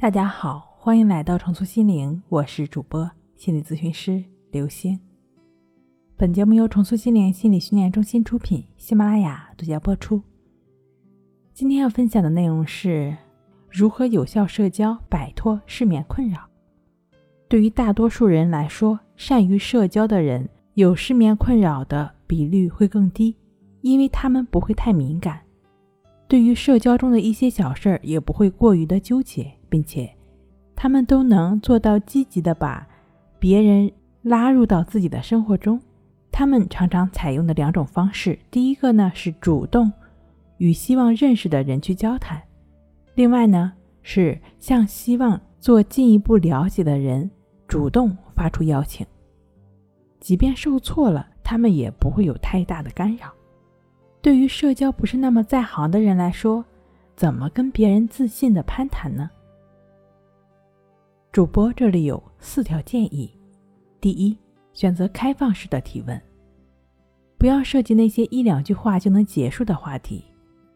大家好，欢迎来到重塑心灵，我是主播心理咨询师刘星。本节目由重塑心灵心理训练中心出品，喜马拉雅独家播出。今天要分享的内容是如何有效社交，摆脱失眠困扰。对于大多数人来说，善于社交的人有失眠困扰的比率会更低，因为他们不会太敏感。对于社交中的一些小事儿，也不会过于的纠结，并且他们都能做到积极的把别人拉入到自己的生活中。他们常常采用的两种方式，第一个呢是主动与希望认识的人去交谈，另外呢是向希望做进一步了解的人主动发出邀请。即便受挫了，他们也不会有太大的干扰。对于社交不是那么在行的人来说，怎么跟别人自信的攀谈呢？主播这里有四条建议：第一，选择开放式的提问，不要涉及那些一两句话就能结束的话题，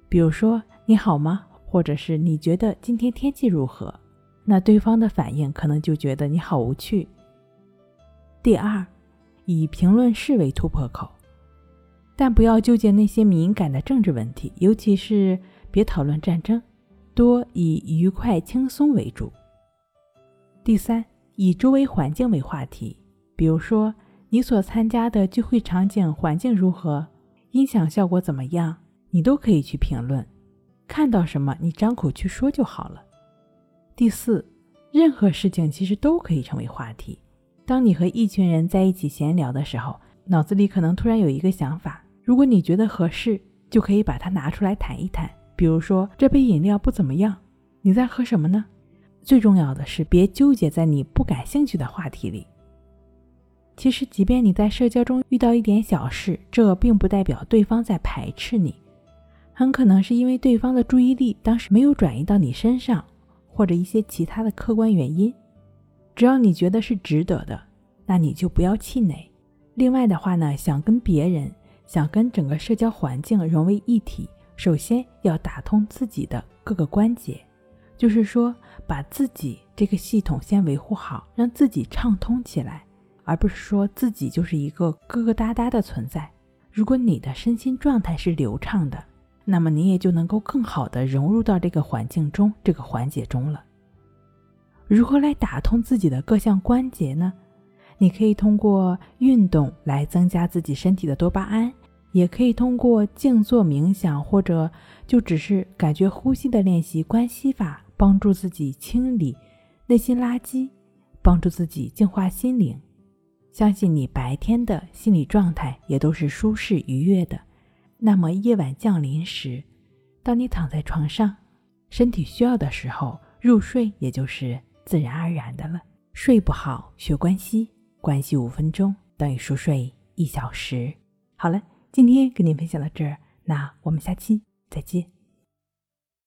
比如说“你好吗”或者是“你觉得今天天气如何”，那对方的反应可能就觉得你好无趣。第二，以评论式为突破口。但不要纠结那些敏感的政治问题，尤其是别讨论战争，多以愉快轻松为主。第三，以周围环境为话题，比如说你所参加的聚会场景环境如何，音响效果怎么样，你都可以去评论。看到什么你张口去说就好了。第四，任何事情其实都可以成为话题。当你和一群人在一起闲聊的时候，脑子里可能突然有一个想法。如果你觉得合适，就可以把它拿出来谈一谈。比如说，这杯饮料不怎么样，你在喝什么呢？最重要的是，别纠结在你不感兴趣的话题里。其实，即便你在社交中遇到一点小事，这并不代表对方在排斥你，很可能是因为对方的注意力当时没有转移到你身上，或者一些其他的客观原因。只要你觉得是值得的，那你就不要气馁。另外的话呢，想跟别人。想跟整个社交环境融为一体，首先要打通自己的各个关节，就是说把自己这个系统先维护好，让自己畅通起来，而不是说自己就是一个疙疙瘩瘩的存在。如果你的身心状态是流畅的，那么你也就能够更好的融入到这个环境中、这个环节中了。如何来打通自己的各项关节呢？你可以通过运动来增加自己身体的多巴胺，也可以通过静坐冥想，或者就只是感觉呼吸的练习关系法，帮助自己清理内心垃圾，帮助自己净化心灵。相信你白天的心理状态也都是舒适愉悦的，那么夜晚降临时，当你躺在床上，身体需要的时候入睡，也就是自然而然的了。睡不好学关系。关系五分钟等于熟睡一小时。好了，今天跟您分享到这儿，那我们下期再见。